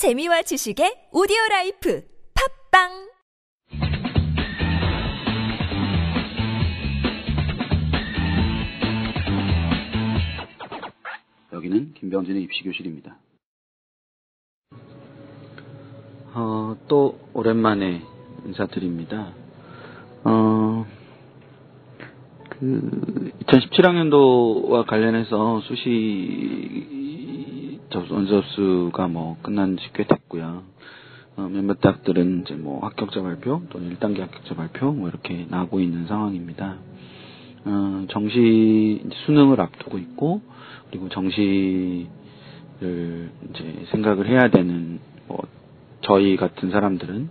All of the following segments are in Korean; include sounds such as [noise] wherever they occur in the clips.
재미와 지식의 오디오 라이프 팝빵 여기는 김병진의 입시교실입니다. 어, 또 오랜만에 인사드립니다. 어, 그 2017학년도와 관련해서 수시 접수, 원접수가 뭐 끝난 지 꽤 됐고요. 어, 몇몇 대학들은 이제 뭐 합격자 발표 또는 1단계 합격자 발표 뭐 이렇게 나오고 있는 상황입니다. 어, 정시 수능을 앞두고 있고 그리고 정시를 이제 생각을 해야 되는 뭐 저희 같은 사람들은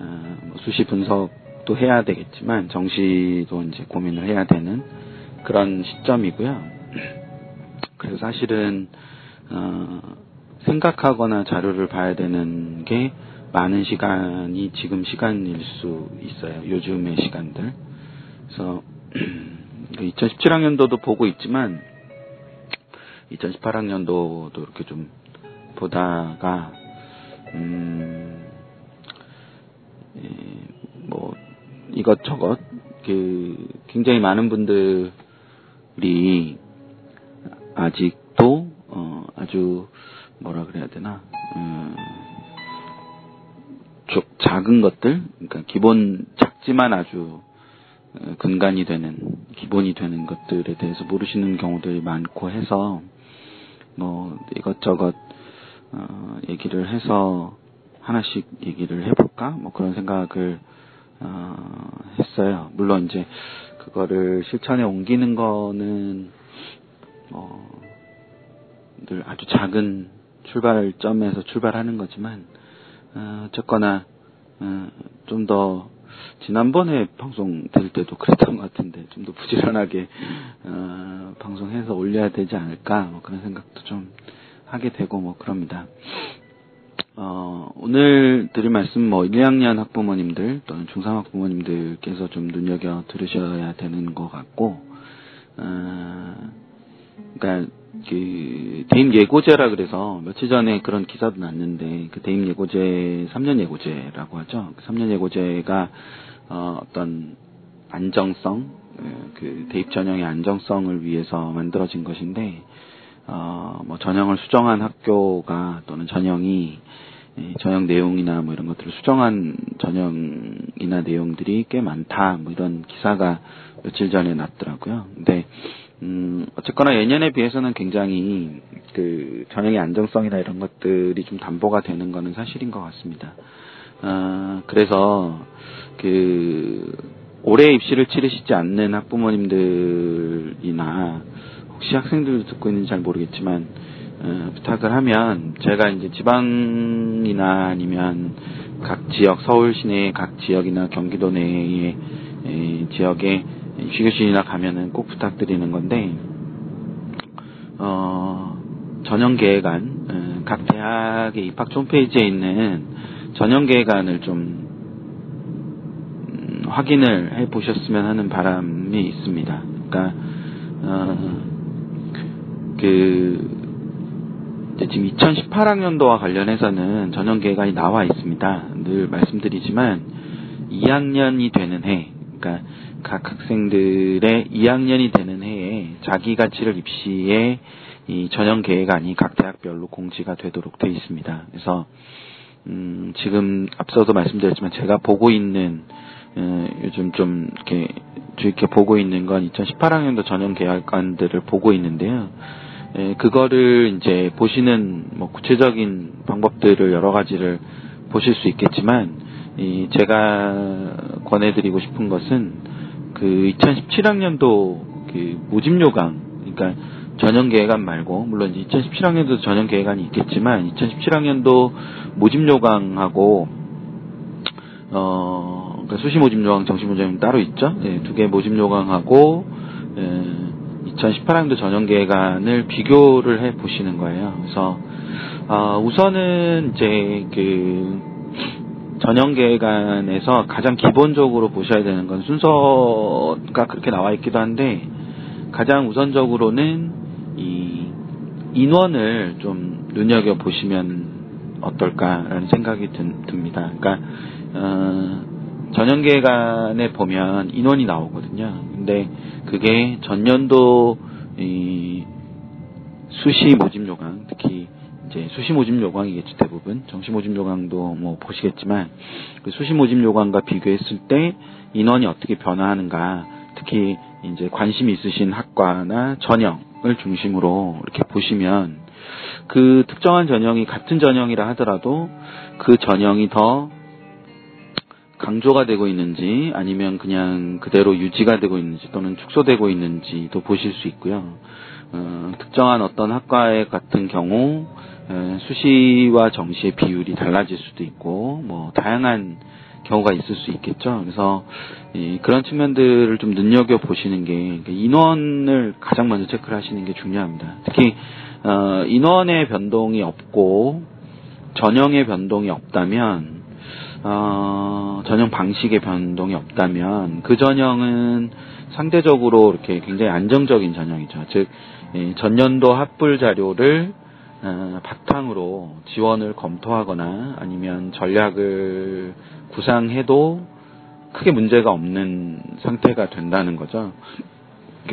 어, 뭐 수시 분석도 해야 되겠지만 정시도 이제 고민을 해야 되는 그런 시점이고요. [clears throat] 그래서 사실은 어, 생각하거나 자료를 봐야 되는 게 많은 시간이 지금 시간일 수 있어요. 요즘의 시간들. 그래서 [clears throat] 2017학년도도 보고 있지만 2018학년도도 이렇게 좀 보다가 음, 예, 뭐 이것저것 그 굉장히 많은 분들이 아직도 어, 아주 뭐라 그래야 되나 음, 작은 것들 그러니까 기본 작지만 아주 어, 근간이 되는 기본이 되는 것들에 대해서 모르시는 경우들이 많고 해서 뭐 이것저것 어, 얘기를 해서 하나씩 얘기를 해볼까 뭐 그런 생각을 어, 했어요. 물론 이제 그거를 실천에 옮기는 거는 어, 늘 아주 작은 출발점에서 출발하는 거지만 어, 어쨌거나 어, 좀더 지난번에 방송 될 때도 그랬던 것 같은데 좀 더 부지런하게 어, 방송해서 올려야 되지 않을까 뭐 그런 생각도 좀 하게 되고 뭐 그럽니다. 어, 오늘 드릴 말씀 뭐 1, 2학년 학부모님들 또는 중3 학부모님들께서 좀 눈여겨 들으셔야 되는 것 같고 어, 그러니까 그 대입 예고제라 그래서 며칠 전에 그런 기사도 났는데 그 대입 예고제 3년 예고제라고 하죠. 그 3년 예고제가 어, 어떤 안정성 그 대입 전형의 안정성을 위해서 만들어진 것인데 어, 뭐 전형을 수정한 학교가 또는 전형이 전형 내용이나 뭐 이런 것들을 수정한 전형이나 내용들이 꽤 많다 뭐 이런 기사가 며칠 전에 났더라고요. 근데 음, 어쨌거나 예년에 비해서는 굉장히 그 전형의 안정성이나 이런 것들이 좀 담보가 되는 거는 사실인 것 같습니다. 어, 그래서 그 올해 입시를 치르시지 않는 학부모님들이나 혹시 학생들도 듣고 있는지 잘 모르겠지만 어, 부탁을 하면 제가 이제 지방이나 아니면 각 지역 서울 시내 각 지역이나 경기도 내의 지역에 휴교실이나 가면은 꼭 부탁드리는 건데 어, 전형 계획안 어, 각 대학의 입학 홈페이지에 있는 전형 계획안을 좀 음, 확인을 해 보셨으면 하는 바람이 있습니다. 그러니까 어, 그 지금 2018학년도와 관련해서는 전형 계획안이 나와 있습니다. 늘 말씀드리지만 2학년이 되는 해, 그러니까 각 학생들의 2학년이 되는 해에 자기 가치를 입시에 이 전형 계획 안이 각 대학별로 공지가 되도록 되어 있습니다. 그래서 음, 지금 앞서도 말씀드렸지만 제가 보고 있는 어, 요즘 좀 이렇게 깊게 보고 있는 건 2018학년도 전형 계획안들을 보고 있는데요. 에, 그거를 이제 보시는 뭐 구체적인 방법들을 여러 가지를 보실 수 있겠지만 이 제가 권해드리고 싶은 것은 그 2017학년도 그 모집 요강, 그러니까 전형 계획안 말고 물론 2017학년도 전형 계획안이 있겠지만 2017학년도 모집 요강하고 어 그러니까 수시 모집 요강, 정시 모집 요강 따로 있죠. 네, 두 개 모집 요강하고 예, 2018학년도 전형 계획안을 비교를 해 보시는 거예요. 그래서 어, 우선은 이제 그 전형 계획안에서 가장 기본적으로 보셔야 되는 건 순서가 그렇게 나와 있기도 한데 가장 우선적으로는 이 인원을 좀 눈여겨 보시면 어떨까라는 생각이 듭니다. 그러니까 어, 전형계간에 보면 인원이 나오거든요. 근데 그게 전년도 이 수시 모집 요강, 특히 이제 수시 모집 요강이겠죠 대부분. 정시 모집 요강도 뭐 보시겠지만 그 수시 모집 요강과 비교했을 때 인원이 어떻게 변화하는가 특히 이제 관심 있으신 학과나 전형을 중심으로 이렇게 보시면 그 특정한 전형이 같은 전형이라 하더라도 그 전형이 더 강조가 되고 있는지 아니면 그냥 그대로 유지가 되고 있는지 또는 축소되고 있는지도 보실 수 있고요. 어, 특정한 어떤 학과의 같은 경우 에, 수시와 정시의 비율이 달라질 수도 있고 뭐 다양한 경우가 있을 수 있겠죠. 그래서 이, 그런 측면들을 좀 눈여겨 보시는 게 그러니까 인원을 가장 먼저 체크를 하시는 게 중요합니다. 특히 어, 인원의 변동이 없고 전형의 변동이 없다면 어, 전형 방식의 변동이 없다면 그 전형은 상대적으로 이렇게 굉장히 안정적인 전형이죠. 즉 전년도 합불 자료를 어, 바탕으로 지원을 검토하거나 아니면 전략을 구상해도 크게 문제가 없는 상태가 된다는 거죠.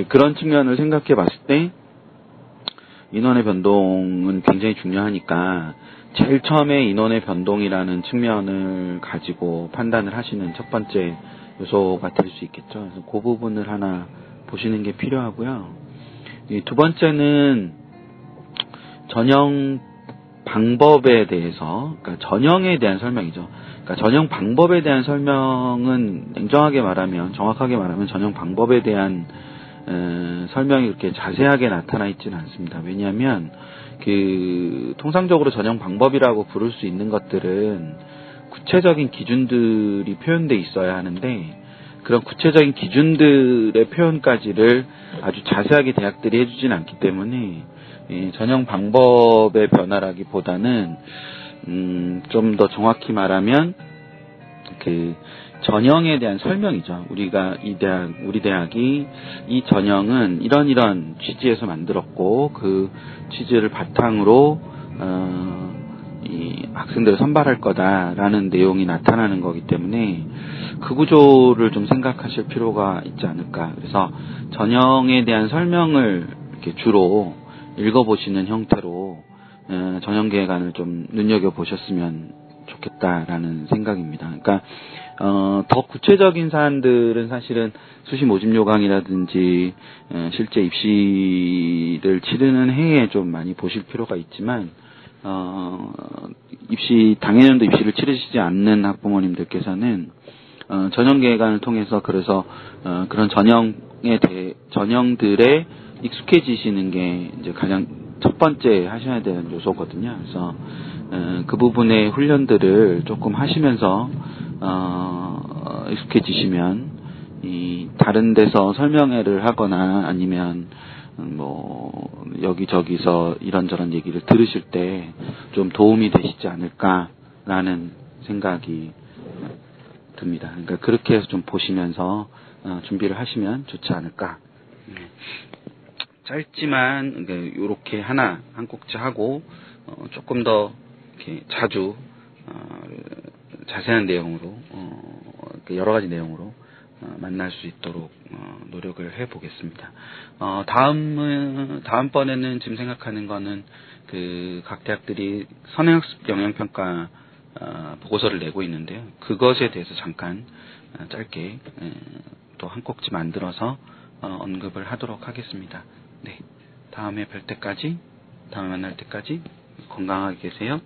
그런 측면을 생각해 봤을 때 인원의 변동은 굉장히 중요하니까 제일 처음에 인원의 변동이라는 측면을 가지고 판단을 하시는 첫 번째 요소가 될 수 있겠죠. 그래서 그 부분을 하나 보시는 게 필요하고요. 두 번째는 전형 방법에 대해서, 그러니까 전형에 대한 설명이죠. 그러니까 전형 방법에 대한 설명은 냉정하게 말하면, 정확하게 말하면 전형 방법에 대한 에, 설명이 그렇게 자세하게 나타나 있지는 않습니다. 왜냐하면 그 통상적으로 전형 방법이라고 부를 수 있는 것들은 구체적인 기준들이 표현돼 있어야 하는데 그런 구체적인 기준들의 표현까지를 아주 자세하게 대학들이 해주진 않기 때문에 전형 방법의 변화라기보다는 음, 좀 더 정확히 말하면 그 전형에 대한 설명이죠. 우리가 이 대학, 우리 대학이 이 전형은 이런 이런 취지에서 만들었고 그 취지를 바탕으로 어, 이 학생들을 선발할 거다라는 내용이 나타나는 거기 때문에 그 구조를 좀 생각하실 필요가 있지 않을까. 그래서 전형에 대한 설명을 이렇게 주로 읽어보시는 형태로 어, 전형 계획안을 좀 눈여겨 보셨으면 좋겠다라는 생각입니다. 그러니까 어, 더 구체적인 사안들은 사실은 수시 모집 요강이라든지 어, 실제 입시를 치르는 해에 좀 많이 보실 필요가 있지만 어, 입시 당해년도 입시를 치르시지 않는 학부모님들께서는 어, 전형 계획안을 통해서 그래서 어, 그런 전형에 대해 전형들에 익숙해지시는 게 이제 가장 첫 번째 하셔야 되는 요소거든요. 그래서 어, 그 부분의 훈련들을 조금 하시면서 어, 익숙해지시면 이 다른 데서 설명회를 하거나 아니면 뭐 여기저기서 이런저런 얘기를 들으실 때 좀 도움이 되시지 않을까라는 생각이 듭니다. 그러니까 그렇게 해서 좀 보시면서 어, 준비를 하시면 좋지 않을까. 네. 짧지만 이렇게 하나 한 꼭지 하고 어, 조금 더 이렇게 자주 어, 자세한 내용으로 어, 여러 가지 내용으로 어, 만날 수 있도록 어, 노력을 해 보겠습니다. 어, 다음은 다음 번에는 지금 생각하는 거는 그 각 대학들이 선행학습 영향평가 어, 보고서를 내고 있는데요. 그것에 대해서 잠깐 어, 짧게 또 한 꼭지 만들어서 어, 언급을 하도록 하겠습니다. 네, 다음에 뵐 때까지, 다음에 만날 때까지 건강하게 계세요.